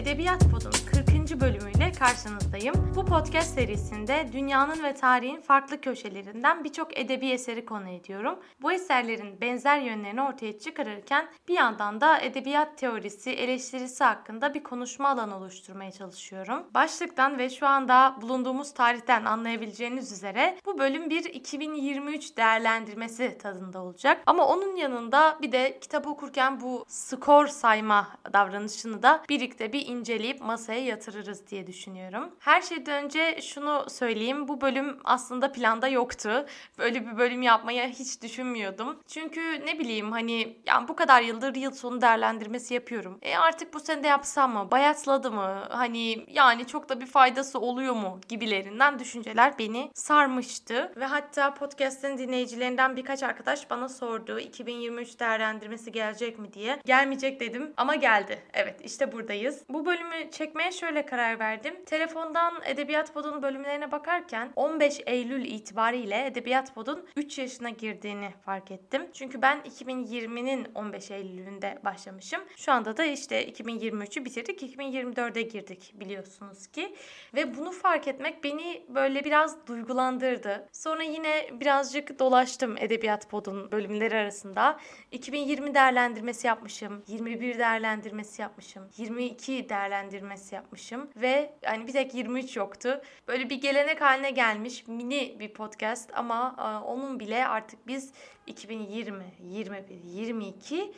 Edebiyat Pod'un 40. bölümüyle karşınızdayım. Bu podcast serisinde dünyanın ve tarihin farklı köşelerinden birçok edebi eseri konu ediyorum. Bu eserlerin benzer yönlerini ortaya çıkarırken bir yandan da edebiyat teorisi, eleştirisi hakkında bir konuşma alanı oluşturmaya çalışıyorum. Başlıktan ve şu anda bulunduğumuz tarihten anlayabileceğiniz üzere bu bölüm bir 2023 değerlendirmesi tadında olacak. Ama onun yanında bir de kitabı okurken bu skor sayma davranışını da birlikte bir inceleyip masaya yatırırız diye düşünüyorum. Her şeyden önce şunu söyleyeyim. Bu bölüm aslında planda yoktu. Böyle bir bölüm yapmaya hiç düşünmüyordum. Çünkü ne bileyim hani yani bu kadar yıldır yıl sonu değerlendirmesi yapıyorum. E artık bu sene de yapsam mı? Bayatladı mı? Hani yani çok da bir faydası oluyor mu? Gibilerinden düşünceler beni sarmıştı. Ve hatta podcast'ın dinleyicilerinden birkaç arkadaş bana sordu. 2023 değerlendirmesi gelecek mi diye. Gelmeyecek dedim ama geldi. Evet işte buradayız. Bu bölümü çekmeye şöyle karar verdim. Telefondan Edebiyat Pod'un bölümlerine bakarken 15 Eylül itibariyle Edebiyat Pod'un 3 yaşına girdiğini fark ettim. Çünkü ben 2020'nin 15 Eylül'ünde başlamışım. Şu anda da işte 2023'ü bitirdik. 2024'e girdik biliyorsunuz ki. Ve bunu fark etmek beni böyle biraz duygulandırdı. Sonra yine birazcık dolaştım Edebiyat Pod'un bölümleri arasında. 2020 değerlendirmesi yapmışım. 21 değerlendirmesi yapmışım. 22 değerlendirmesi yapmışım. Ve yani bir tek 23 yoktu. Böyle bir gelenek haline gelmiş mini bir podcast ama e, onun bile artık biz 2020, 21, 22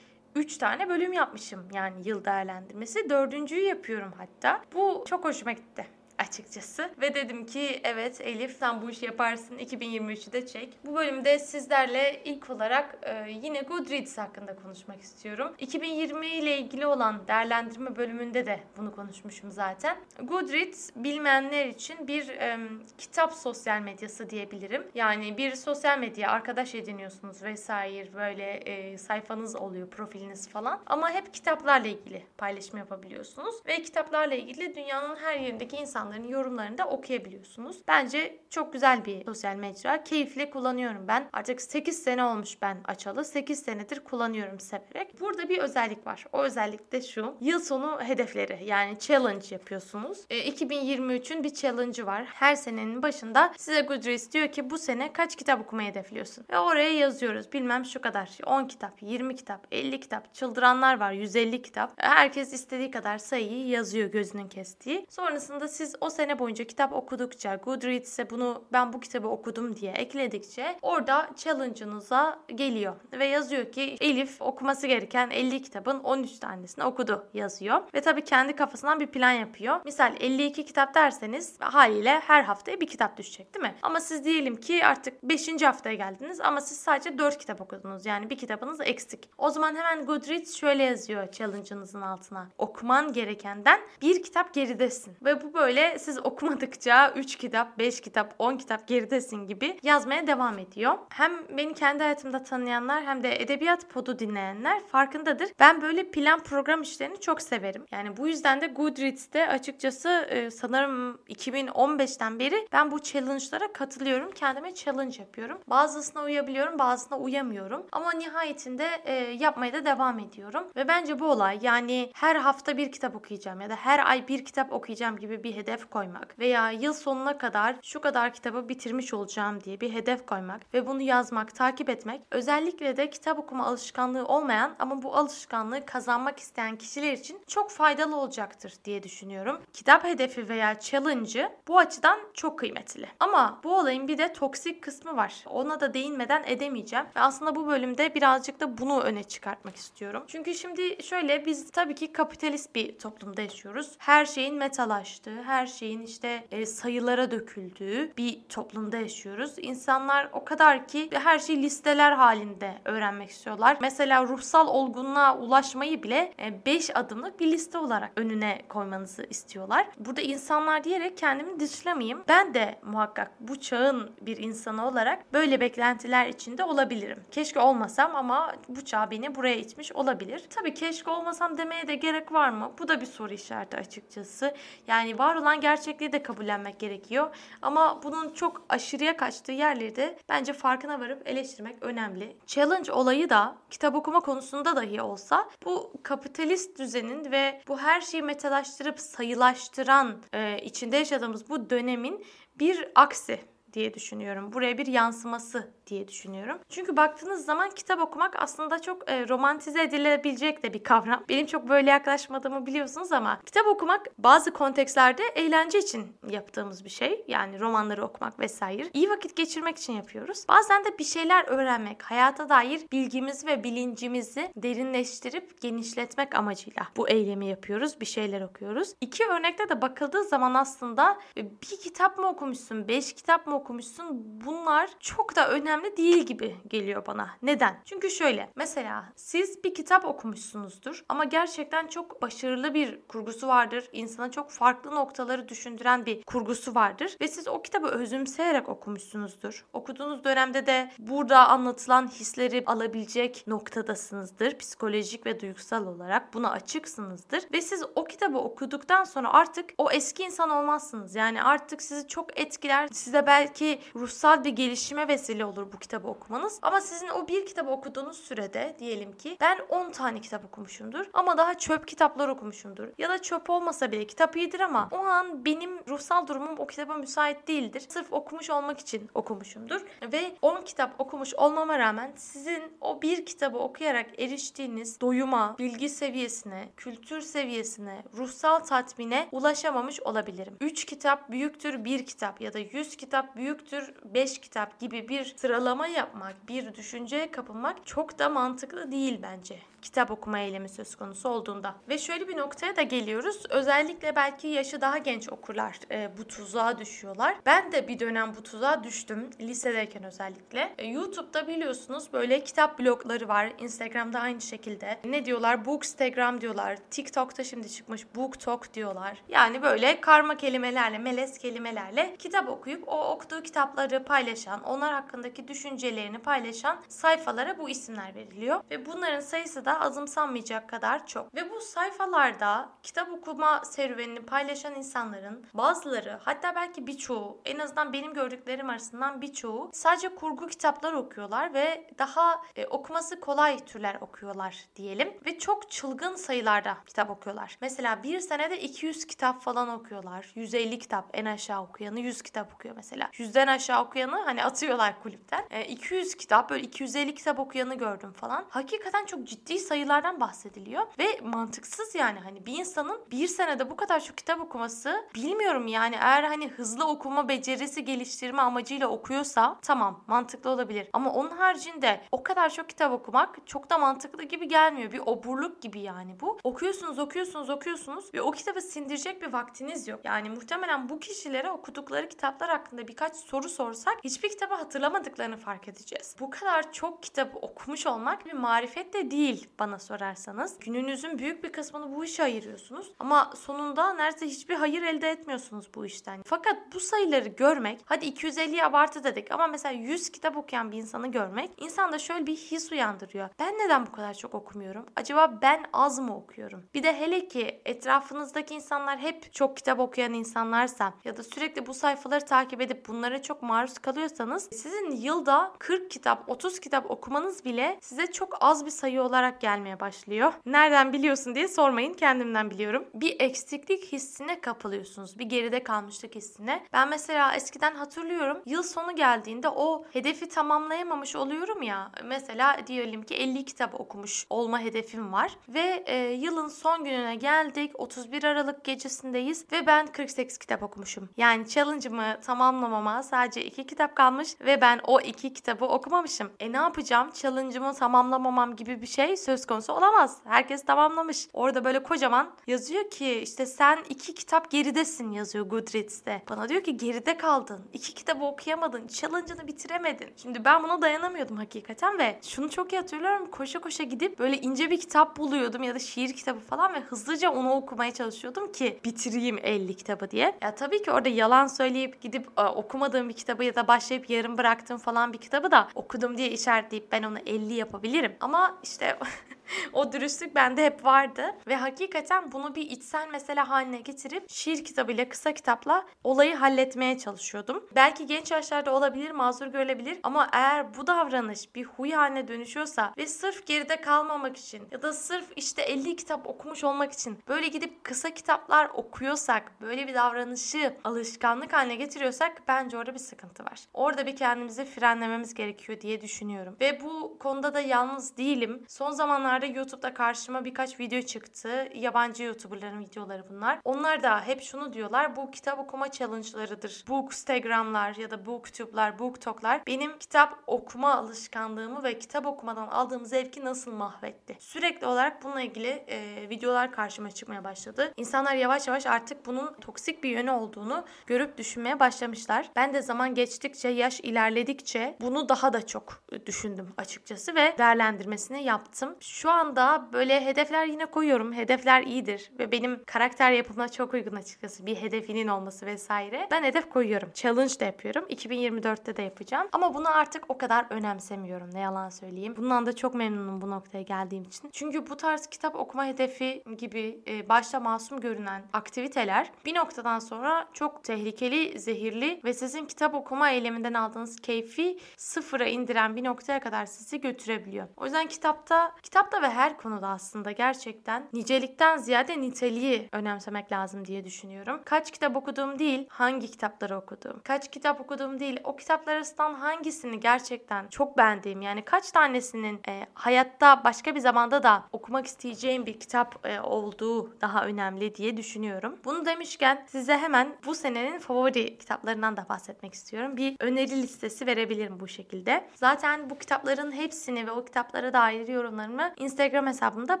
3 tane bölüm yapmışım yani yıl değerlendirmesi. Dördüncüyü yapıyorum hatta. Bu çok hoşuma gitti açıkçası. Ve dedim ki evet Elif sen bu işi yaparsın 2023'ü de çek. Bu bölümde sizlerle ilk olarak e, yine Goodreads hakkında konuşmak istiyorum. 2020 ile ilgili olan değerlendirme bölümünde de bunu konuşmuşum zaten. Goodreads bilmeyenler için bir e, kitap sosyal medyası diyebilirim. Yani bir sosyal medya arkadaş ediniyorsunuz vesaire böyle e, sayfanız oluyor profiliniz falan. Ama hep kitaplarla ilgili paylaşım yapabiliyorsunuz. Ve kitaplarla ilgili dünyanın her yerindeki insanlar insanların yorumlarını da okuyabiliyorsunuz. Bence çok güzel bir sosyal mecra. Keyifle kullanıyorum ben. Artık 8 sene olmuş ben açalı. 8 senedir kullanıyorum severek. Burada bir özellik var. O özellik de şu. Yıl sonu hedefleri yani challenge yapıyorsunuz. E, 2023'ün bir challenge'ı var. Her senenin başında size Goodreads diyor ki bu sene kaç kitap okumayı hedefliyorsun? Ve oraya yazıyoruz. Bilmem şu kadar. 10 kitap, 20 kitap, 50 kitap. Çıldıranlar var. 150 kitap. Herkes istediği kadar sayıyı yazıyor gözünün kestiği. Sonrasında siz o sene boyunca kitap okudukça, Goodreads'e bunu ben bu kitabı okudum diye ekledikçe orada challenge'ınıza geliyor. Ve yazıyor ki Elif okuması gereken 50 kitabın 13 tanesini okudu yazıyor. Ve tabii kendi kafasından bir plan yapıyor. Misal 52 kitap derseniz haliyle her haftaya bir kitap düşecek değil mi? Ama siz diyelim ki artık 5. haftaya geldiniz ama siz sadece 4 kitap okudunuz. Yani bir kitabınız eksik. O zaman hemen Goodreads şöyle yazıyor challenge'ınızın altına. Okuman gerekenden bir kitap geridesin. Ve bu böyle siz okumadıkça 3 kitap, 5 kitap, 10 kitap geridesin gibi yazmaya devam ediyor. Hem beni kendi hayatımda tanıyanlar hem de edebiyat podu dinleyenler farkındadır. Ben böyle plan program işlerini çok severim. Yani bu yüzden de Goodreads'te açıkçası e, sanırım 2015'ten beri ben bu challenge'lara katılıyorum. Kendime challenge yapıyorum. Bazısına uyabiliyorum, bazısına uyamıyorum. Ama nihayetinde e, yapmaya da devam ediyorum. Ve bence bu olay yani her hafta bir kitap okuyacağım ya da her ay bir kitap okuyacağım gibi bir hedef koymak veya yıl sonuna kadar şu kadar kitabı bitirmiş olacağım diye bir hedef koymak ve bunu yazmak, takip etmek özellikle de kitap okuma alışkanlığı olmayan ama bu alışkanlığı kazanmak isteyen kişiler için çok faydalı olacaktır diye düşünüyorum. Kitap hedefi veya challenge'ı bu açıdan çok kıymetli. Ama bu olayın bir de toksik kısmı var. Ona da değinmeden edemeyeceğim. Ve aslında bu bölümde birazcık da bunu öne çıkartmak istiyorum. Çünkü şimdi şöyle biz tabii ki kapitalist bir toplumda yaşıyoruz. Her şeyin metalaştığı, her şeyin işte e, sayılara döküldüğü bir toplumda yaşıyoruz. İnsanlar o kadar ki her şeyi listeler halinde öğrenmek istiyorlar. Mesela ruhsal olgunluğa ulaşmayı bile 5 e, adımlık bir liste olarak önüne koymanızı istiyorlar. Burada insanlar diyerek kendimi dışlamayayım. Ben de muhakkak bu çağın bir insanı olarak böyle beklentiler içinde olabilirim. Keşke olmasam ama bu çağ beni buraya itmiş olabilir. Tabii keşke olmasam demeye de gerek var mı? Bu da bir soru işareti açıkçası. Yani var olan zaman gerçekliği de kabullenmek gerekiyor. Ama bunun çok aşırıya kaçtığı yerleri de bence farkına varıp eleştirmek önemli. Challenge olayı da kitap okuma konusunda dahi olsa bu kapitalist düzenin ve bu her şeyi metalaştırıp sayılaştıran e, içinde yaşadığımız bu dönemin bir aksi diye düşünüyorum. Buraya bir yansıması diye düşünüyorum. Çünkü baktığınız zaman kitap okumak aslında çok e, romantize edilebilecek de bir kavram. Benim çok böyle yaklaşmadığımı biliyorsunuz ama kitap okumak bazı kontekstlerde eğlence için yaptığımız bir şey. Yani romanları okumak vesaire. İyi vakit geçirmek için yapıyoruz. Bazen de bir şeyler öğrenmek, hayata dair bilgimizi ve bilincimizi derinleştirip genişletmek amacıyla bu eylemi yapıyoruz. Bir şeyler okuyoruz. İki örnekte de bakıldığı zaman aslında e, bir kitap mı okumuşsun, beş kitap mı okumuşsun bunlar çok da önemli değil gibi geliyor bana. Neden? Çünkü şöyle mesela siz bir kitap okumuşsunuzdur ama gerçekten çok başarılı bir kurgusu vardır. İnsana çok farklı noktaları düşündüren bir kurgusu vardır ve siz o kitabı özümseyerek okumuşsunuzdur. Okuduğunuz dönemde de burada anlatılan hisleri alabilecek noktadasınızdır. Psikolojik ve duygusal olarak buna açıksınızdır ve siz o kitabı okuduktan sonra artık o eski insan olmazsınız. Yani artık sizi çok etkiler. Size belki ruhsal bir gelişime vesile olur bu kitabı okumanız. Ama sizin o bir kitabı okuduğunuz sürede diyelim ki ben 10 tane kitap okumuşumdur ama daha çöp kitaplar okumuşumdur. Ya da çöp olmasa bile kitap iyidir ama o an benim ruhsal durumum o kitaba müsait değildir. Sırf okumuş olmak için okumuşumdur. Ve 10 kitap okumuş olmama rağmen sizin o bir kitabı okuyarak eriştiğiniz doyuma, bilgi seviyesine, kültür seviyesine, ruhsal tatmine ulaşamamış olabilirim. 3 kitap büyüktür bir kitap ya da 100 kitap büyüktür 5 kitap gibi bir sıralama yapmak, bir düşünceye kapılmak çok da mantıklı değil bence kitap okuma eylemi söz konusu olduğunda. Ve şöyle bir noktaya da geliyoruz. Özellikle belki yaşı daha genç okurlar e, bu tuzağa düşüyorlar. Ben de bir dönem bu tuzağa düştüm. Lisedeyken özellikle. E, YouTube'da biliyorsunuz böyle kitap blogları var. Instagram'da aynı şekilde. Ne diyorlar? Bookstagram diyorlar. TikTok'ta şimdi çıkmış BookTok diyorlar. Yani böyle karma kelimelerle, melez kelimelerle kitap okuyup o okuduğu kitapları paylaşan, onlar hakkındaki düşüncelerini paylaşan sayfalara bu isimler veriliyor. Ve bunların sayısı da da azımsanmayacak kadar çok. Ve bu sayfalarda kitap okuma serüvenini paylaşan insanların bazıları hatta belki birçoğu en azından benim gördüklerim arasından birçoğu sadece kurgu kitaplar okuyorlar ve daha e, okuması kolay türler okuyorlar diyelim. Ve çok çılgın sayılarda kitap okuyorlar. Mesela bir senede 200 kitap falan okuyorlar. 150 kitap en aşağı okuyanı 100 kitap okuyor mesela. 100'den aşağı okuyanı hani atıyorlar kulüpten. E, 200 kitap böyle 250 kitap okuyanı gördüm falan. Hakikaten çok ciddi sayılardan bahsediliyor. Ve mantıksız yani hani bir insanın bir senede bu kadar çok kitap okuması bilmiyorum yani eğer hani hızlı okuma becerisi geliştirme amacıyla okuyorsa tamam mantıklı olabilir. Ama onun haricinde o kadar çok kitap okumak çok da mantıklı gibi gelmiyor. Bir oburluk gibi yani bu. Okuyorsunuz okuyorsunuz okuyorsunuz ve o kitabı sindirecek bir vaktiniz yok. Yani muhtemelen bu kişilere okudukları kitaplar hakkında birkaç soru sorsak hiçbir kitabı hatırlamadıklarını fark edeceğiz. Bu kadar çok kitabı okumuş olmak bir marifet de değil bana sorarsanız. Gününüzün büyük bir kısmını bu işe ayırıyorsunuz. Ama sonunda neredeyse hiçbir hayır elde etmiyorsunuz bu işten. Fakat bu sayıları görmek, hadi 250 abartı dedik ama mesela 100 kitap okuyan bir insanı görmek insanda şöyle bir his uyandırıyor. Ben neden bu kadar çok okumuyorum? Acaba ben az mı okuyorum? Bir de hele ki etrafınızdaki insanlar hep çok kitap okuyan insanlarsa ya da sürekli bu sayfaları takip edip bunlara çok maruz kalıyorsanız sizin yılda 40 kitap, 30 kitap okumanız bile size çok az bir sayı olarak gelmeye başlıyor. Nereden biliyorsun diye sormayın kendimden biliyorum. Bir eksiklik hissine kapılıyorsunuz. Bir geride kalmışlık hissine. Ben mesela eskiden hatırlıyorum yıl sonu geldiğinde o hedefi tamamlayamamış oluyorum ya. Mesela diyelim ki 50 kitap okumuş olma hedefim var. Ve e, yılın son gününe geldik. 31 Aralık gecesindeyiz ve ben 48 kitap okumuşum. Yani challenge'ımı tamamlamama sadece 2 kitap kalmış ve ben o 2 kitabı okumamışım. E ne yapacağım? Challenge'ımı tamamlamamam gibi bir şey söz konusu olamaz. Herkes tamamlamış. Orada böyle kocaman yazıyor ki işte sen iki kitap geridesin yazıyor Goodreads'te. Bana diyor ki geride kaldın. İki kitabı okuyamadın. Challenge'ını bitiremedin. Şimdi ben buna dayanamıyordum hakikaten ve şunu çok iyi hatırlıyorum. Koşa koşa gidip böyle ince bir kitap buluyordum ya da şiir kitabı falan ve hızlıca onu okumaya çalışıyordum ki bitireyim 50 kitabı diye. Ya tabii ki orada yalan söyleyip gidip okumadığım bir kitabı ya da başlayıp yarım bıraktığım falan bir kitabı da okudum diye işaretleyip ben onu 50 yapabilirim. Ama işte o dürüstlük bende hep vardı ve hakikaten bunu bir içsel mesele haline getirip şiir kitabıyla, kısa kitapla olayı halletmeye çalışıyordum. Belki genç yaşlarda olabilir, mazur görülebilir ama eğer bu davranış bir huy haline dönüşüyorsa ve sırf geride kalmamak için ya da sırf işte 50 kitap okumuş olmak için böyle gidip kısa kitaplar okuyorsak, böyle bir davranışı alışkanlık haline getiriyorsak bence orada bir sıkıntı var. Orada bir kendimizi frenlememiz gerekiyor diye düşünüyorum. Ve bu konuda da yalnız değilim. Son zamanlarda YouTube'da karşıma birkaç video çıktı. Yabancı YouTuber'ların videoları bunlar. Onlar da hep şunu diyorlar. Bu kitap okuma challenge'larıdır. Bookstagram'lar ya da booktube'lar, booktalk'lar benim kitap okuma alışkanlığımı ve kitap okumadan aldığım zevki nasıl mahvetti. Sürekli olarak bununla ilgili e, videolar karşıma çıkmaya başladı. İnsanlar yavaş yavaş artık bunun toksik bir yönü olduğunu görüp düşünmeye başlamışlar. Ben de zaman geçtikçe, yaş ilerledikçe bunu daha da çok düşündüm açıkçası ve değerlendirmesini yaptım. Şu anda böyle hedefler yine koyuyorum. Hedefler iyidir ve benim karakter yapımına çok uygun açıkçası bir hedefinin olması vesaire. Ben hedef koyuyorum. Challenge de yapıyorum. 2024'te de yapacağım. Ama bunu artık o kadar önemsemiyorum. Ne yalan söyleyeyim. Bundan da çok memnunum bu noktaya geldiğim için. Çünkü bu tarz kitap okuma hedefi gibi e, başta masum görünen aktiviteler bir noktadan sonra çok tehlikeli, zehirli ve sizin kitap okuma eyleminden aldığınız keyfi sıfıra indiren bir noktaya kadar sizi götürebiliyor. O yüzden kitapta, ve her konuda aslında gerçekten nicelikten ziyade niteliği önemsemek lazım diye düşünüyorum. Kaç kitap okuduğum değil, hangi kitapları okuduğum. Kaç kitap okuduğum değil, o kitaplar arasından hangisini gerçekten çok beğendiğim yani kaç tanesinin e, hayatta başka bir zamanda da okumak isteyeceğim bir kitap e, olduğu daha önemli diye düşünüyorum. Bunu demişken size hemen bu senenin favori kitaplarından da bahsetmek istiyorum. Bir öneri listesi verebilirim bu şekilde. Zaten bu kitapların hepsini ve o kitaplara dair yorumlarımı Instagram hesabımda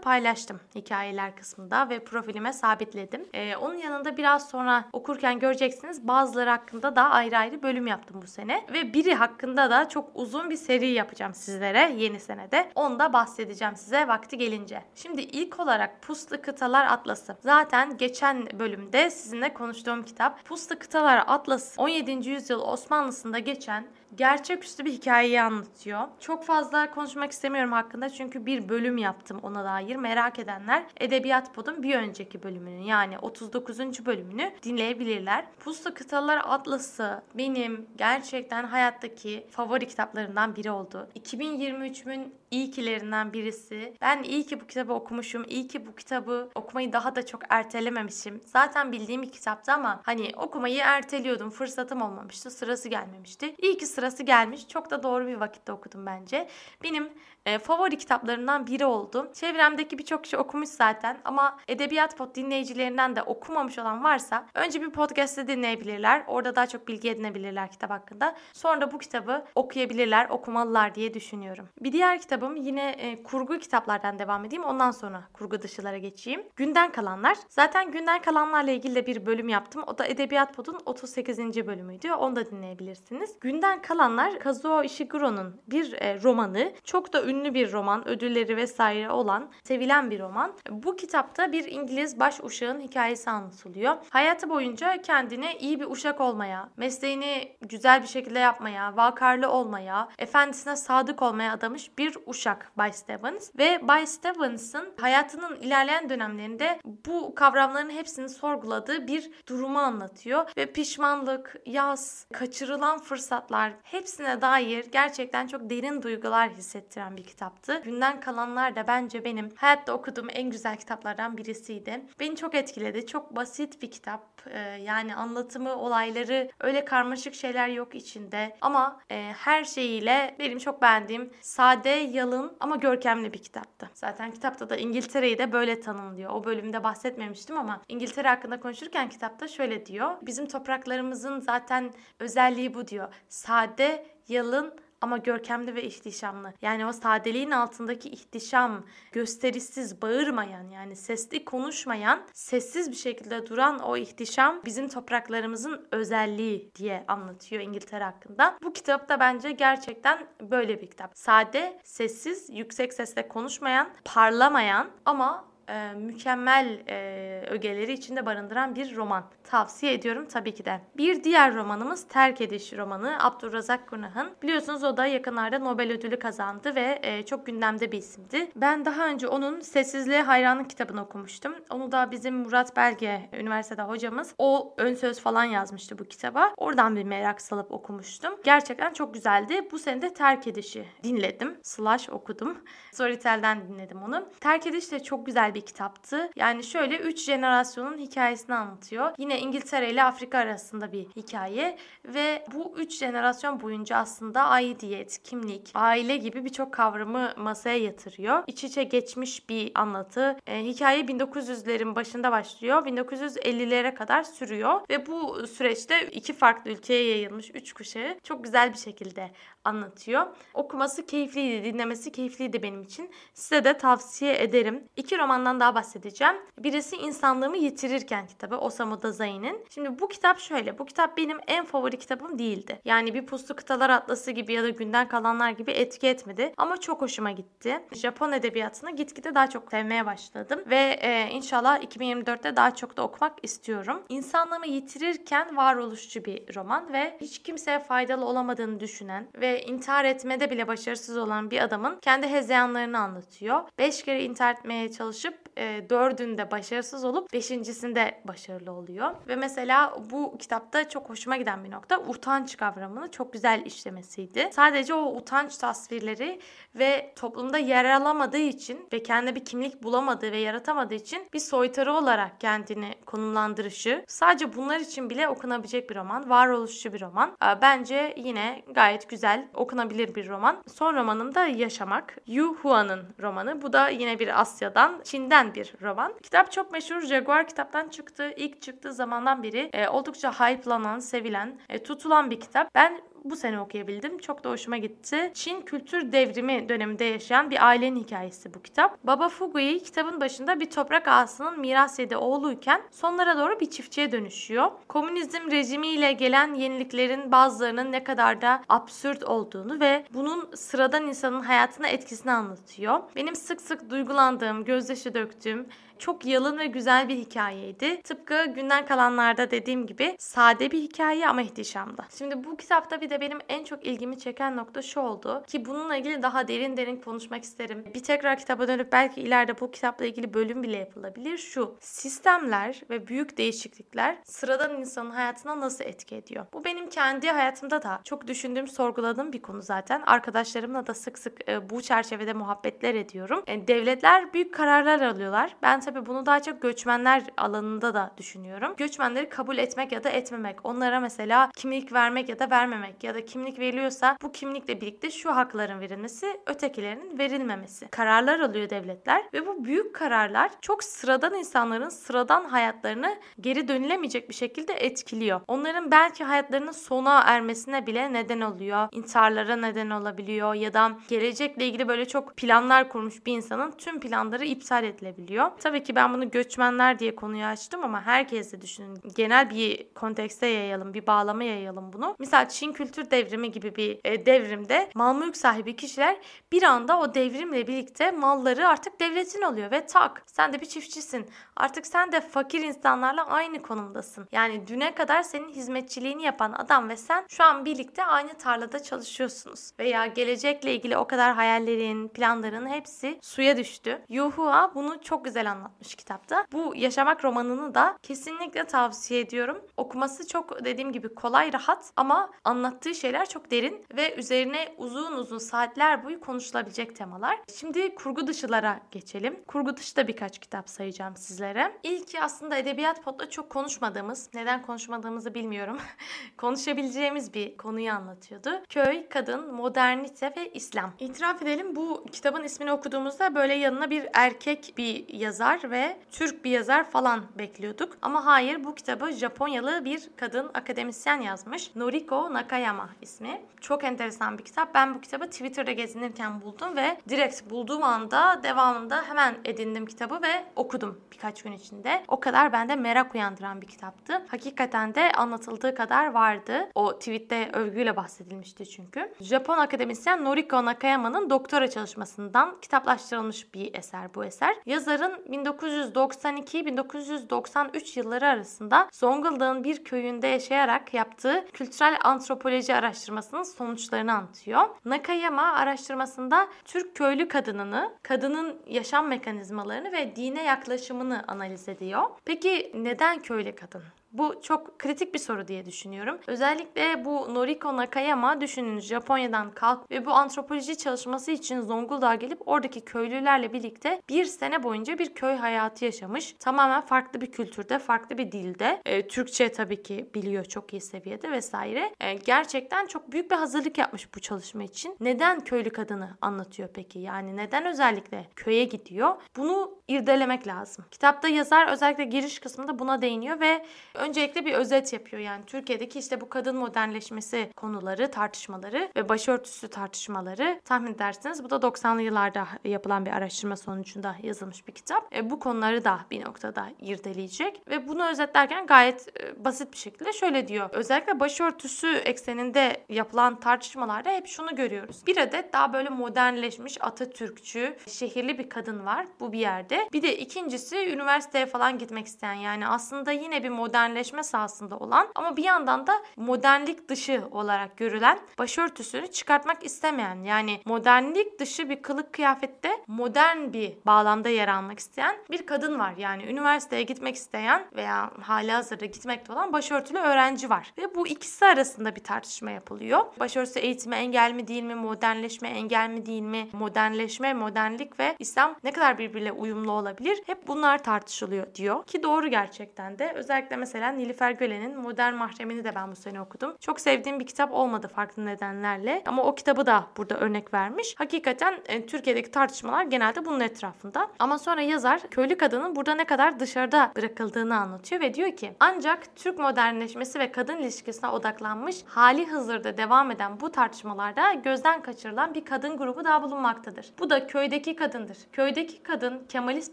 paylaştım hikayeler kısmında ve profilime sabitledim. Ee, onun yanında biraz sonra okurken göreceksiniz bazıları hakkında da ayrı ayrı bölüm yaptım bu sene ve biri hakkında da çok uzun bir seri yapacağım sizlere yeni senede. Onu da bahsedeceğim size vakti gelince. Şimdi ilk olarak Puslu Kıtalar Atlası. Zaten geçen bölümde sizinle konuştuğum kitap. Puslu Kıtalar Atlası 17. yüzyıl Osmanlısında geçen gerçeküstü bir hikayeyi anlatıyor. Çok fazla konuşmak istemiyorum hakkında çünkü bir bölüm yaptım ona dair. Merak edenler Edebiyat Pod'un bir önceki bölümünün yani 39. bölümünü dinleyebilirler. Puslu Kıtalar Atlası benim gerçekten hayattaki favori kitaplarından biri oldu. 2023'ün iyi kilerinden birisi. Ben iyi ki bu kitabı okumuşum. İyi ki bu kitabı okumayı daha da çok ertelememişim. Zaten bildiğim bir kitaptı ama hani okumayı erteliyordum. Fırsatım olmamıştı. Sırası gelmemişti. İyi ki sırası gelmiş. Çok da doğru bir vakitte okudum bence. Benim e, favori kitaplarından biri oldu. Çevremdeki birçok kişi okumuş zaten ama Edebiyat Pod dinleyicilerinden de okumamış olan varsa önce bir podcast'te dinleyebilirler. Orada daha çok bilgi edinebilirler kitap hakkında. Sonra bu kitabı okuyabilirler, okumalılar diye düşünüyorum. Bir diğer kitabım yine e, kurgu kitaplardan devam edeyim. Ondan sonra kurgu dışılara geçeyim. Günden Kalanlar. Zaten Günden Kalanlarla ilgili de bir bölüm yaptım. O da Edebiyat Pod'un 38. bölümüydü. Onu da dinleyebilirsiniz. Günden Kalanlar Kazuo Ishiguro'nun bir e, romanı. Çok da ünlü bir roman, ödülleri vesaire olan sevilen bir roman. Bu kitapta bir İngiliz baş uşağın hikayesi anlatılıyor. Hayatı boyunca kendine iyi bir uşak olmaya, mesleğini güzel bir şekilde yapmaya, vakarlı olmaya, efendisine sadık olmaya adamış bir uşak Bay Stevens. Ve Bay Stevens'ın hayatının ilerleyen dönemlerinde bu kavramların hepsini sorguladığı bir durumu anlatıyor. Ve pişmanlık, yaz, kaçırılan fırsatlar hepsine dair gerçekten çok derin duygular hissettiren bir kitaptı. Günden kalanlar da bence benim hayatta okuduğum en güzel kitaplardan birisiydi. Beni çok etkiledi. Çok basit bir kitap. Ee, yani anlatımı, olayları öyle karmaşık şeyler yok içinde. Ama e, her şeyiyle benim çok beğendiğim sade, yalın ama görkemli bir kitaptı. Zaten kitapta da İngiltere'yi de böyle tanımlıyor. O bölümde bahsetmemiştim ama İngiltere hakkında konuşurken kitapta şöyle diyor. Bizim topraklarımızın zaten özelliği bu diyor. Sade, yalın ama görkemli ve ihtişamlı. Yani o sadeliğin altındaki ihtişam, gösterişsiz, bağırmayan yani sesli konuşmayan, sessiz bir şekilde duran o ihtişam bizim topraklarımızın özelliği diye anlatıyor İngiltere hakkında. Bu kitap da bence gerçekten böyle bir kitap. Sade, sessiz, yüksek sesle konuşmayan, parlamayan ama e, mükemmel e, ögeleri içinde barındıran bir roman. Tavsiye ediyorum tabii ki de. Bir diğer romanımız Terk Ediş romanı. Abdurrazak Günah'ın. Biliyorsunuz o da yakınlarda Nobel ödülü kazandı ve e, çok gündemde bir isimdi. Ben daha önce onun Sessizliğe Hayranlık kitabını okumuştum. Onu da bizim Murat Belge üniversitede hocamız o ön söz falan yazmıştı bu kitaba. Oradan bir merak salıp okumuştum. Gerçekten çok güzeldi. Bu sene de Terk Ediş'i dinledim. Slash okudum. Storytel'den dinledim onu. Terk Ediş de çok güzel bir kitaptı. Yani şöyle 3 jenerasyonun hikayesini anlatıyor. Yine İngiltere ile Afrika arasında bir hikaye ve bu 3 jenerasyon boyunca aslında aidiyet, kimlik, aile gibi birçok kavramı masaya yatırıyor. İç içe geçmiş bir anlatı. E, hikaye 1900'lerin başında başlıyor. 1950'lere kadar sürüyor ve bu süreçte iki farklı ülkeye yayılmış üç kuşağı çok güzel bir şekilde anlatıyor. Okuması keyifliydi, dinlemesi keyifliydi benim için. Size de tavsiye ederim. İki romandan daha bahsedeceğim. Birisi İnsanlığımı Yitirirken kitabı Osamu Dazai'nin. Şimdi bu kitap şöyle. Bu kitap benim en favori kitabım değildi. Yani bir puslu kıtalar atlası gibi ya da günden kalanlar gibi etki etmedi. Ama çok hoşuma gitti. Japon edebiyatını gitgide daha çok sevmeye başladım. Ve e, inşallah 2024'te daha çok da okumak istiyorum. İnsanlığımı yitirirken varoluşçu bir roman ve hiç kimseye faydalı olamadığını düşünen ve intihar etmede bile başarısız olan bir adamın kendi hezeyanlarını anlatıyor. Beş kere intihar etmeye çalışıp worship e, dördünde başarısız olup beşincisinde başarılı oluyor. Ve mesela bu kitapta çok hoşuma giden bir nokta utanç kavramını çok güzel işlemesiydi. Sadece o utanç tasvirleri ve toplumda yer alamadığı için ve kendine bir kimlik bulamadığı ve yaratamadığı için bir soytarı olarak kendini konumlandırışı sadece bunlar için bile okunabilecek bir roman. Varoluşçu bir roman. Bence yine gayet güzel okunabilir bir roman. Son romanım da Yaşamak. Yu Hua'nın romanı. Bu da yine bir Asya'dan, Çin'den bir roman. Kitap çok meşhur. Jaguar kitaptan çıktı. İlk çıktığı zamandan beri e, oldukça hype'lanan, sevilen, e, tutulan bir kitap. Ben bu sene okuyabildim. Çok da hoşuma gitti. Çin kültür devrimi döneminde yaşayan bir ailenin hikayesi bu kitap. Baba Fugui kitabın başında bir toprak ağasının miras yedi oğluyken sonlara doğru bir çiftçiye dönüşüyor. Komünizm rejimiyle gelen yeniliklerin bazılarının ne kadar da absürt olduğunu ve bunun sıradan insanın hayatına etkisini anlatıyor. Benim sık sık duygulandığım, gözyaşı döktüğüm çok yalın ve güzel bir hikayeydi. Tıpkı günden kalanlarda dediğim gibi sade bir hikaye ama ihtişamda. Şimdi bu kitapta bir de benim en çok ilgimi çeken nokta şu oldu ki bununla ilgili daha derin derin konuşmak isterim. Bir tekrar kitaba dönüp belki ileride bu kitapla ilgili bölüm bile yapılabilir. Şu sistemler ve büyük değişiklikler sıradan insanın hayatına nasıl etki ediyor? Bu benim kendi hayatımda da çok düşündüğüm, sorguladığım bir konu zaten. Arkadaşlarımla da sık sık e, bu çerçevede muhabbetler ediyorum. Yani devletler büyük kararlar alıyorlar. Ben tabii bunu daha çok göçmenler alanında da düşünüyorum. Göçmenleri kabul etmek ya da etmemek. Onlara mesela kimlik vermek ya da vermemek ya da kimlik veriliyorsa bu kimlikle birlikte şu hakların verilmesi, ötekilerinin verilmemesi. Kararlar alıyor devletler ve bu büyük kararlar çok sıradan insanların sıradan hayatlarını geri dönülemeyecek bir şekilde etkiliyor. Onların belki hayatlarının sona ermesine bile neden oluyor. İntiharlara neden olabiliyor ya da gelecekle ilgili böyle çok planlar kurmuş bir insanın tüm planları iptal edilebiliyor. Tabii Tabii ki ben bunu göçmenler diye konuyu açtım ama herkes de düşünün. Genel bir kontekste yayalım, bir bağlama yayalım bunu. Misal Çin kültür devrimi gibi bir e, devrimde mal mülk sahibi kişiler bir anda o devrimle birlikte malları artık devletin oluyor ve tak sen de bir çiftçisin. Artık sen de fakir insanlarla aynı konumdasın. Yani düne kadar senin hizmetçiliğini yapan adam ve sen şu an birlikte aynı tarlada çalışıyorsunuz. Veya gelecekle ilgili o kadar hayallerin, planların hepsi suya düştü. Yuhua bunu çok güzel anlattı anlatmış kitapta. Bu Yaşamak romanını da kesinlikle tavsiye ediyorum. Okuması çok dediğim gibi kolay, rahat ama anlattığı şeyler çok derin ve üzerine uzun uzun saatler boyu konuşulabilecek temalar. Şimdi kurgu dışılara geçelim. Kurgu dışı da birkaç kitap sayacağım sizlere. İlki aslında Edebiyat Pot'ta çok konuşmadığımız, neden konuşmadığımızı bilmiyorum. konuşabileceğimiz bir konuyu anlatıyordu. Köy, kadın, modernite ve İslam. İtiraf edelim bu kitabın ismini okuduğumuzda böyle yanına bir erkek bir yazar yazar ve Türk bir yazar falan bekliyorduk. Ama hayır bu kitabı Japonyalı bir kadın akademisyen yazmış. Noriko Nakayama ismi. Çok enteresan bir kitap. Ben bu kitabı Twitter'da gezinirken buldum ve direkt bulduğum anda devamında hemen edindim kitabı ve okudum birkaç gün içinde. O kadar bende merak uyandıran bir kitaptı. Hakikaten de anlatıldığı kadar vardı. O tweette övgüyle bahsedilmişti çünkü. Japon akademisyen Noriko Nakayama'nın doktora çalışmasından kitaplaştırılmış bir eser bu eser. Yazarın 1992-1993 yılları arasında Zonguldak'ın bir köyünde yaşayarak yaptığı kültürel antropoloji araştırmasının sonuçlarını anlatıyor. Nakayama araştırmasında Türk köylü kadınını, kadının yaşam mekanizmalarını ve dine yaklaşımını analiz ediyor. Peki neden köylü kadın? Bu çok kritik bir soru diye düşünüyorum. Özellikle bu Noriko Nakayama düşünün Japonya'dan kalk ve bu antropoloji çalışması için Zonguldak'a gelip oradaki köylülerle birlikte bir sene boyunca bir köy hayatı yaşamış. Tamamen farklı bir kültürde, farklı bir dilde. E, Türkçe tabii ki biliyor çok iyi seviyede vesaire. E, gerçekten çok büyük bir hazırlık yapmış bu çalışma için. Neden köylü kadını anlatıyor peki? Yani neden özellikle köye gidiyor? Bunu irdelemek lazım. Kitapta yazar özellikle giriş kısmında buna değiniyor ve öncelikle bir özet yapıyor. Yani Türkiye'deki işte bu kadın modernleşmesi konuları, tartışmaları ve başörtüsü tartışmaları tahmin edersiniz. Bu da 90'lı yıllarda yapılan bir araştırma sonucunda yazılmış bir kitap. E, bu konuları da bir noktada irdeleyecek ve bunu özetlerken gayet e, basit bir şekilde şöyle diyor. Özellikle başörtüsü ekseninde yapılan tartışmalarda hep şunu görüyoruz. Bir adet daha böyle modernleşmiş Atatürkçü, şehirli bir kadın var bu bir yerde. Bir de ikincisi üniversiteye falan gitmek isteyen yani aslında yine bir modernleşme sahasında olan ama bir yandan da modernlik dışı olarak görülen başörtüsünü çıkartmak istemeyen yani modernlik dışı bir kılık kıyafette modern bir bağlamda yer almak isteyen bir kadın var. Yani üniversiteye gitmek isteyen veya hali hazırda gitmekte olan başörtülü öğrenci var. Ve bu ikisi arasında bir tartışma yapılıyor. Başörtüsü eğitime engel mi değil mi? Modernleşme engel mi değil mi? Modernleşme, modernlik ve İslam ne kadar birbiriyle uyumlu olabilir? Hep bunlar tartışılıyor diyor. Ki doğru gerçekten de. Özellikle mesela Nilüfer Gölen'in Modern Mahremini de ben bu sene okudum. Çok sevdiğim bir kitap olmadı farklı nedenlerle. Ama o kitabı da burada örnek vermiş. Hakikaten e, Türkiye'deki tartışmalar genelde bunun etrafında. Ama sonra yazar köylü kadının burada ne kadar dışarıda bırakıldığını anlatıyor ve diyor ki ancak Türk modernleşmesi ve kadın ilişkisine odaklanmış hali hazırda devam eden bu tartışmalarda gözden kaçırılan bir kadın grubu daha bulunmaktadır. Bu da köydeki kadındır. Köydeki kadın Kemalist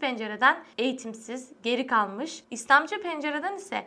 pencereden eğitimsiz, geri kalmış, İslamcı pencereden ise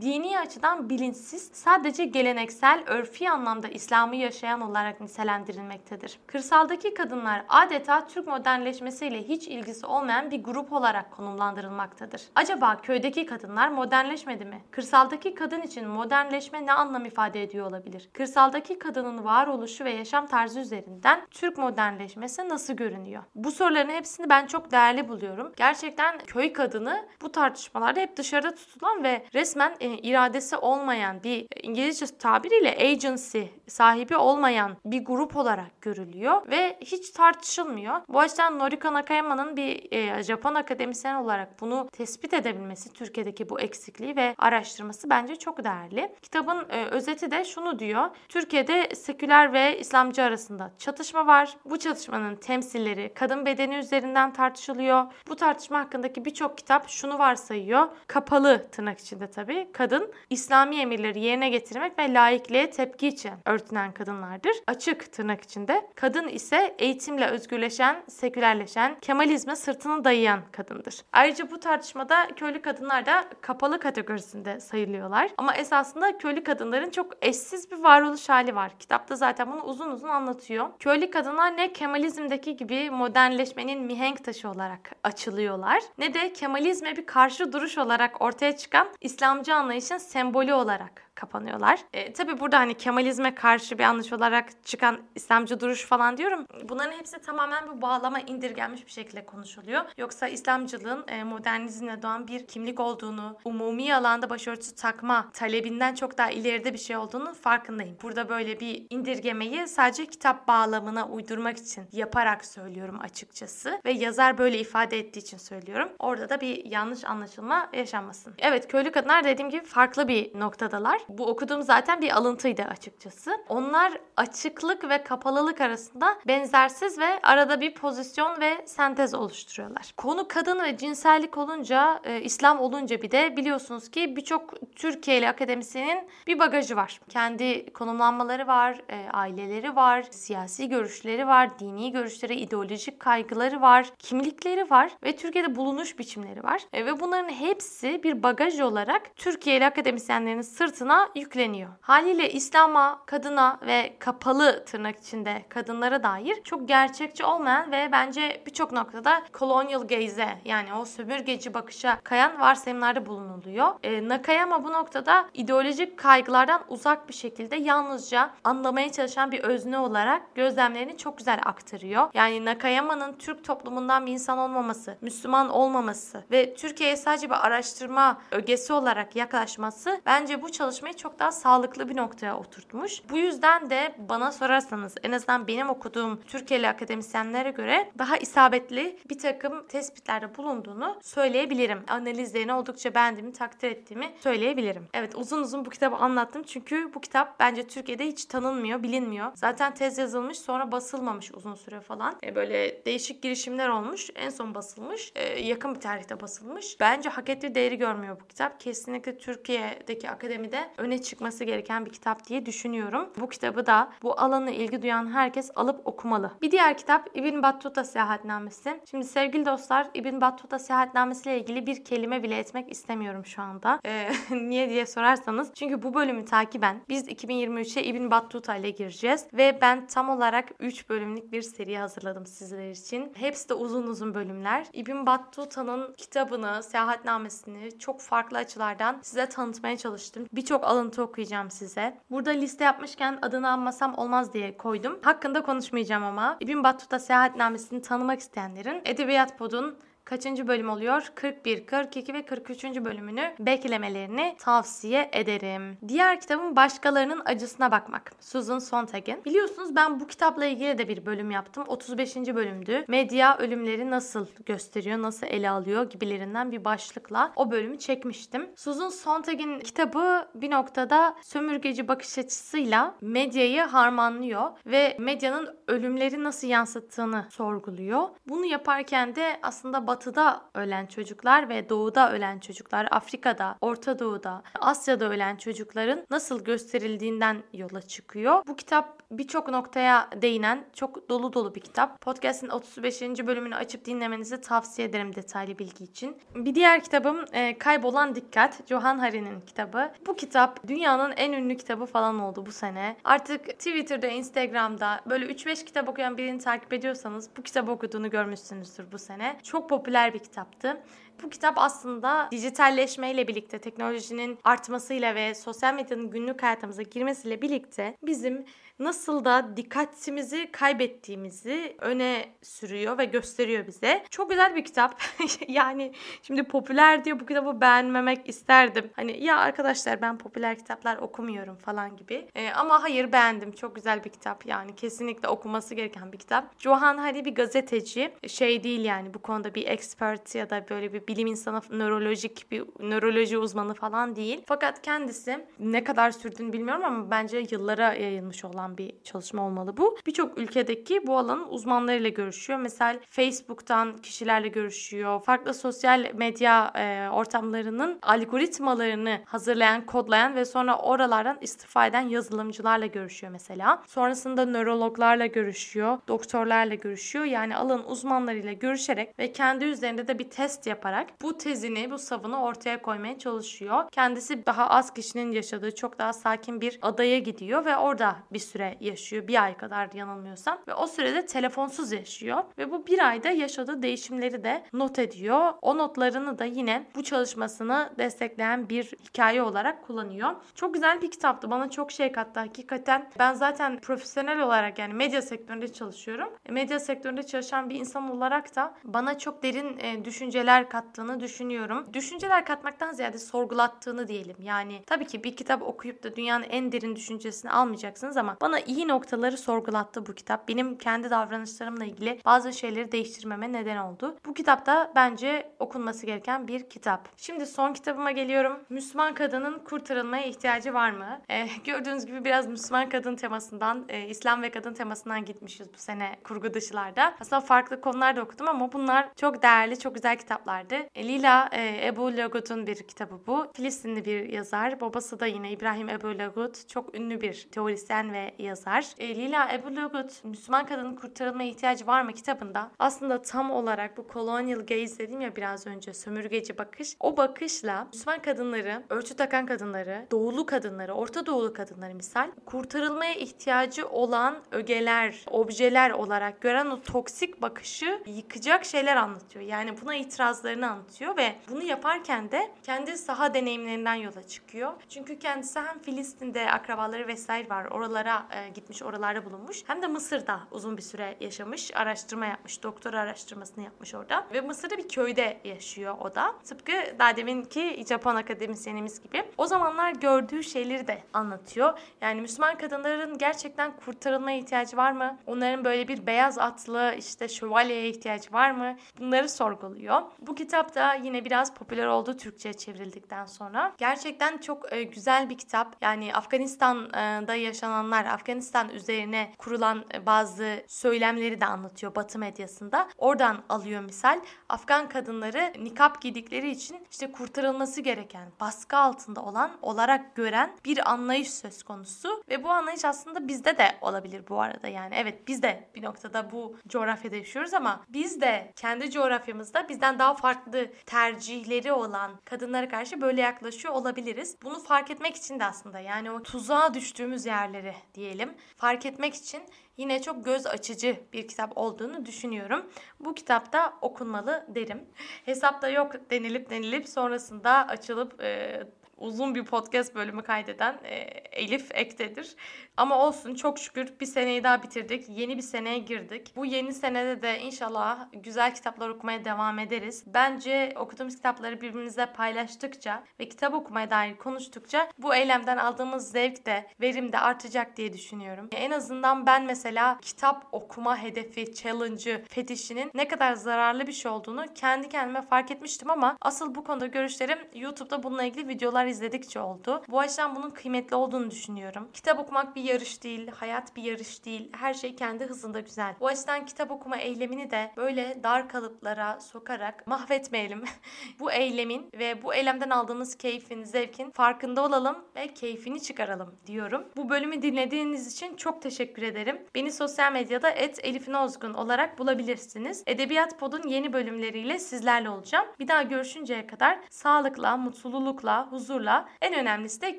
dini açıdan bilinçsiz, sadece geleneksel, örfi anlamda İslam'ı yaşayan olarak nitelendirilmektedir. Kırsaldaki kadınlar adeta Türk modernleşmesiyle hiç ilgisi olmayan bir grup olarak konumlandırılmaktadır. Acaba köydeki kadınlar modernleşmedi mi? Kırsaldaki kadın için modernleşme ne anlam ifade ediyor olabilir? Kırsaldaki kadının varoluşu ve yaşam tarzı üzerinden Türk modernleşmesi nasıl görünüyor? Bu soruların hepsini ben çok değerli buluyorum. Gerçekten köy kadını bu tartışmalarda hep dışarıda tutulan ve resmen iradesi olmayan bir İngilizce tabiriyle agency sahibi olmayan bir grup olarak görülüyor ve hiç tartışılmıyor. Bu açıdan Noriko Nakayama'nın bir e, Japon akademisyen olarak bunu tespit edebilmesi Türkiye'deki bu eksikliği ve araştırması bence çok değerli. Kitabın e, özeti de şunu diyor. Türkiye'de seküler ve İslamcı arasında çatışma var. Bu çatışmanın temsilleri kadın bedeni üzerinden tartışılıyor. Bu tartışma hakkındaki birçok kitap şunu varsayıyor. Kapalı tırnak içinde tabii kadın İslami emirleri yerine getirmek ve laikliğe tepki için örtünen kadınlardır. Açık tırnak içinde. Kadın ise eğitimle özgürleşen, sekülerleşen, Kemalizme sırtını dayayan kadındır. Ayrıca bu tartışmada köylü kadınlar da kapalı kategorisinde sayılıyorlar. Ama esasında köylü kadınların çok eşsiz bir varoluş hali var. Kitapta zaten bunu uzun uzun anlatıyor. Köylü kadınlar ne Kemalizmdeki gibi modernleşmenin mihenk taşı olarak açılıyorlar ne de Kemalizme bir karşı duruş olarak ortaya çıkan İslamcı anlayışın sembolü olarak kapanıyorlar. E, tabii burada hani Kemalizme karşı bir anlayış olarak çıkan İslamcı duruş falan diyorum. Bunların hepsi tamamen bu bağlama indirgenmiş bir şekilde konuşuluyor. Yoksa İslamcılığın e, modernizmle doğan bir kimlik olduğunu, umumi alanda başörtüsü takma talebinden çok daha ileride bir şey olduğunu farkındayım. Burada böyle bir indirgemeyi sadece kitap bağlamına uydurmak için yaparak söylüyorum açıkçası. Ve yazar böyle ifade ettiği için söylüyorum. Orada da bir yanlış anlaşılma yaşanmasın. Evet köylü kadınlar dediğim gibi farklı bir noktadalar. Bu okuduğum zaten bir alıntıydı açıkçası. Onlar açıklık ve kapalılık arasında benzersiz ve arada bir pozisyon ve sentez oluşturuyorlar. Konu kadın ve cinsellik olunca, e, İslam olunca bir de biliyorsunuz ki birçok Türkiye'li akademisyenin bir bagajı var. Kendi konumlanmaları var, e, aileleri var, siyasi görüşleri var, dini görüşleri, ideolojik kaygıları var, kimlikleri var ve Türkiye'de bulunuş biçimleri var. E, ve bunların hepsi bir bagaj olarak Türkiye'li akademisyenlerin sırtına yükleniyor. Haliyle İslam'a, kadına ve kapalı tırnak içinde kadınlara dair çok gerçekçi olmayan ve bence birçok noktada colonial gaze yani o sömürgeci bakışa kayan varsayımlarda bulunuluyor. E, Nakayama bu noktada ideolojik kaygılardan uzak bir şekilde yalnızca anlamaya çalışan bir özne olarak gözlemlerini çok güzel aktarıyor. Yani Nakayama'nın Türk toplumundan bir insan olmaması, Müslüman olmaması ve Türkiye'ye sadece bir araştırma ögesi olarak yaklaşması bence bu çalışmayı çok daha sağlıklı bir noktaya oturtmuş. Bu yüzden de bana sorarsanız en azından benim okuduğum Türkiye'li akademisyenlere göre daha isabetli bir takım tespitlerde bulunduğunu söyleyebilirim. Analizlerini oldukça beğendiğimi, takdir ettiğimi söyleyebilirim. Evet uzun uzun bu kitabı anlattım çünkü bu kitap bence Türkiye'de hiç tanınmıyor, bilinmiyor. Zaten tez yazılmış sonra basılmamış uzun süre falan. E böyle değişik girişimler olmuş. En son basılmış. E, yakın bir tarihte basılmış. Bence hak ettiği değeri görmüyor bu kitap. Kesinlikle Türkiye'deki akademide öne çıkması gereken bir kitap diye düşünüyorum. Bu kitabı da bu alana ilgi duyan herkes alıp okumalı. Bir diğer kitap İbn Battuta Seyahatnamesi. Şimdi sevgili dostlar İbn Battuta Seyahatnamesi ile ilgili bir kelime bile etmek istemiyorum şu anda. Ee, niye diye sorarsanız. Çünkü bu bölümü takiben biz 2023'e İbn Battuta ile gireceğiz. Ve ben tam olarak 3 bölümlük bir seri hazırladım sizler için. Hepsi de uzun uzun bölümler. İbn Battuta'nın kitabını, seyahatnamesini çok farklı açılardan size tanıtmaya çalıştım. Birçok alıntı okuyacağım size. Burada liste yapmışken adını anmasam olmaz diye koydum. Hakkında konuşmayacağım ama. İbn Battuta seyahatnamesini tanımak isteyenlerin Edebiyat Pod'un kaçıncı bölüm oluyor? 41, 42 ve 43. bölümünü beklemelerini tavsiye ederim. Diğer kitabım Başkalarının Acısına Bakmak. Susan Sontag'in. Biliyorsunuz ben bu kitapla ilgili de bir bölüm yaptım. 35. bölümdü. Medya ölümleri nasıl gösteriyor, nasıl ele alıyor gibilerinden bir başlıkla o bölümü çekmiştim. Susan Sontag'in kitabı bir noktada sömürgeci bakış açısıyla medyayı harmanlıyor ve medyanın ölümleri nasıl yansıttığını sorguluyor. Bunu yaparken de aslında batıda ölen çocuklar ve doğuda ölen çocuklar, Afrika'da, Orta Doğu'da, Asya'da ölen çocukların nasıl gösterildiğinden yola çıkıyor. Bu kitap birçok noktaya değinen çok dolu dolu bir kitap. Podcast'in 35. bölümünü açıp dinlemenizi tavsiye ederim detaylı bilgi için. Bir diğer kitabım e, Kaybolan Dikkat. Johan Hari'nin kitabı. Bu kitap dünyanın en ünlü kitabı falan oldu bu sene. Artık Twitter'da, Instagram'da böyle 3-5 kitap okuyan birini takip ediyorsanız bu kitabı okuduğunu görmüşsünüzdür bu sene. Çok popüler bir kitaptı. Bu kitap aslında dijitalleşmeyle birlikte, teknolojinin artmasıyla ve sosyal medyanın günlük hayatımıza girmesiyle birlikte bizim nasıl da dikkatimizi kaybettiğimizi öne sürüyor ve gösteriyor bize. Çok güzel bir kitap. yani şimdi popüler diye bu kitabı beğenmemek isterdim. Hani ya arkadaşlar ben popüler kitaplar okumuyorum falan gibi. Ee, ama hayır beğendim. Çok güzel bir kitap yani. Kesinlikle okunması gereken bir kitap. Johan Hari bir gazeteci. Şey değil yani bu konuda bir expert ya da böyle bir bilim insanı, nörolojik bir nöroloji uzmanı falan değil. Fakat kendisi ne kadar sürdüğünü bilmiyorum ama bence yıllara yayılmış olan bir çalışma olmalı bu. Birçok ülkedeki bu alanın uzmanlarıyla görüşüyor. Mesela Facebook'tan kişilerle görüşüyor. Farklı sosyal medya e, ortamlarının algoritmalarını hazırlayan, kodlayan ve sonra oralardan istifa eden yazılımcılarla görüşüyor mesela. Sonrasında nörologlarla görüşüyor, doktorlarla görüşüyor. Yani alanın uzmanlarıyla görüşerek ve kendi üzerinde de bir test yaparak bu tezini, bu savını ortaya koymaya çalışıyor. Kendisi daha az kişinin yaşadığı çok daha sakin bir adaya gidiyor ve orada bir süre yaşıyor. Bir ay kadar yanılmıyorsam. Ve o sürede telefonsuz yaşıyor. Ve bu bir ayda yaşadığı değişimleri de not ediyor. O notlarını da yine bu çalışmasını destekleyen bir hikaye olarak kullanıyor. Çok güzel bir kitaptı. Bana çok şey kattı hakikaten. Ben zaten profesyonel olarak yani medya sektöründe çalışıyorum. E, medya sektöründe çalışan bir insan olarak da bana çok derin e, düşünceler kattığını düşünüyorum. Düşünceler katmaktan ziyade sorgulattığını diyelim. Yani tabii ki bir kitap okuyup da dünyanın en derin düşüncesini almayacaksınız ama bana iyi noktaları sorgulattı bu kitap. Benim kendi davranışlarımla ilgili bazı şeyleri değiştirmeme neden oldu. Bu kitap da bence okunması gereken bir kitap. Şimdi son kitabıma geliyorum. Müslüman kadının kurtarılmaya ihtiyacı var mı? Ee, gördüğünüz gibi biraz Müslüman kadın temasından, e, İslam ve kadın temasından gitmişiz bu sene kurgu dışılarda. Aslında farklı konular da okudum ama bunlar çok değerli, çok güzel kitaplardı. E, Lila e, Ebu Lagut'un bir kitabı bu. Filistinli bir yazar. Babası da yine İbrahim Ebu Lagut. Çok ünlü bir teorisyen ve yazar. E, Lila Ebulugut Müslüman kadının kurtarılmaya ihtiyacı var mı kitabında aslında tam olarak bu colonial gaze dedim ya biraz önce sömürgeci bakış. O bakışla Müslüman kadınları, örtü takan kadınları, doğulu kadınları, Orta Doğulu kadınları misal kurtarılmaya ihtiyacı olan ögeler, objeler olarak gören o toksik bakışı yıkacak şeyler anlatıyor. Yani buna itirazlarını anlatıyor ve bunu yaparken de kendi saha deneyimlerinden yola çıkıyor. Çünkü kendisi hem Filistin'de akrabaları vesaire var. Oralara e, gitmiş, oralarda bulunmuş. Hem de Mısır'da uzun bir süre yaşamış, araştırma yapmış, doktora araştırmasını yapmış orada. Ve Mısır'da bir köyde yaşıyor o da. Tıpkı daha deminki Japon akademisyenimiz gibi. O zamanlar gördüğü şeyleri de anlatıyor. Yani Müslüman kadınların gerçekten kurtarılmaya ihtiyacı var mı? Onların böyle bir beyaz atlı işte şövalyeye ihtiyacı var mı? Bunları sorguluyor. Bu kitap da yine biraz popüler oldu Türkçe'ye çevrildikten sonra. Gerçekten çok e, güzel bir kitap. Yani Afganistan'da yaşananlar, Afganistan üzerine kurulan e, bazı söylemleri de anlatıyor Batı medyasında. Oradan alıyor misal. Afgan kadınları nikap giydikleri için işte kurtarılması gereken, baskı altında olan olarak gören bir anlayış söz konusu ve bu anlayış aslında bizde de olabilir bu arada. Yani evet biz de bir noktada bu coğrafyada yaşıyoruz ama biz de kendi coğrafyamızda bizden daha farklı tercihleri olan kadınlara karşı böyle yaklaşıyor olabiliriz. Bunu fark etmek için de aslında yani o tuzağa düştüğümüz yerleri diyelim fark etmek için yine çok göz açıcı bir kitap olduğunu düşünüyorum. Bu kitapta okunmalı derim. Hesapta yok denilip denilip sonrasında açılıp e, uzun bir podcast bölümü kaydeden e, Elif Ekte'dir. Ama olsun çok şükür bir seneyi daha bitirdik. Yeni bir seneye girdik. Bu yeni senede de inşallah güzel kitaplar okumaya devam ederiz. Bence okuduğumuz kitapları birbirimizle paylaştıkça ve kitap okumaya dair konuştukça bu eylemden aldığımız zevk de verim de artacak diye düşünüyorum. En azından ben mesela kitap okuma hedefi, challenge'ı, fetişinin ne kadar zararlı bir şey olduğunu kendi kendime fark etmiştim ama asıl bu konuda görüşlerim YouTube'da bununla ilgili videolar izledikçe oldu. Bu açıdan bunun kıymetli olduğunu düşünüyorum. Kitap okumak bir yarış değil, hayat bir yarış değil. Her şey kendi hızında güzel. Bu açıdan kitap okuma eylemini de böyle dar kalıplara sokarak mahvetmeyelim. bu eylemin ve bu eylemden aldığımız keyfin, zevkin farkında olalım ve keyfini çıkaralım diyorum. Bu bölümü dinlediğiniz için çok teşekkür ederim. Beni sosyal medyada et Elif Nozgun olarak bulabilirsiniz. Edebiyat Pod'un yeni bölümleriyle sizlerle olacağım. Bir daha görüşünceye kadar sağlıkla, mutlulukla, huzurla, en önemlisi de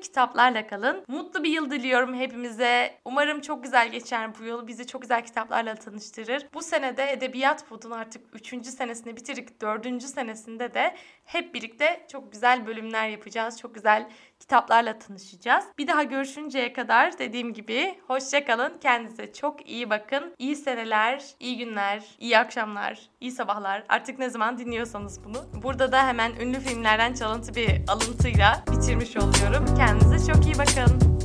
kitaplarla kalın. Mutlu bir yıl diliyorum hepimize. Umarım çok güzel geçer bu yıl. Bizi çok güzel kitaplarla tanıştırır. Bu senede Edebiyat Pod'un artık 3. senesini bitirdik. 4. senesinde de hep birlikte çok güzel bölümler yapacağız. Çok güzel kitaplarla tanışacağız. Bir daha görüşünceye kadar dediğim gibi hoşçakalın. Kendinize çok iyi bakın. İyi seneler, iyi günler, iyi akşamlar, iyi sabahlar. Artık ne zaman dinliyorsanız bunu. Burada da hemen ünlü filmlerden çalıntı bir alıntıyla bitirmiş oluyorum. Kendinize çok iyi bakın.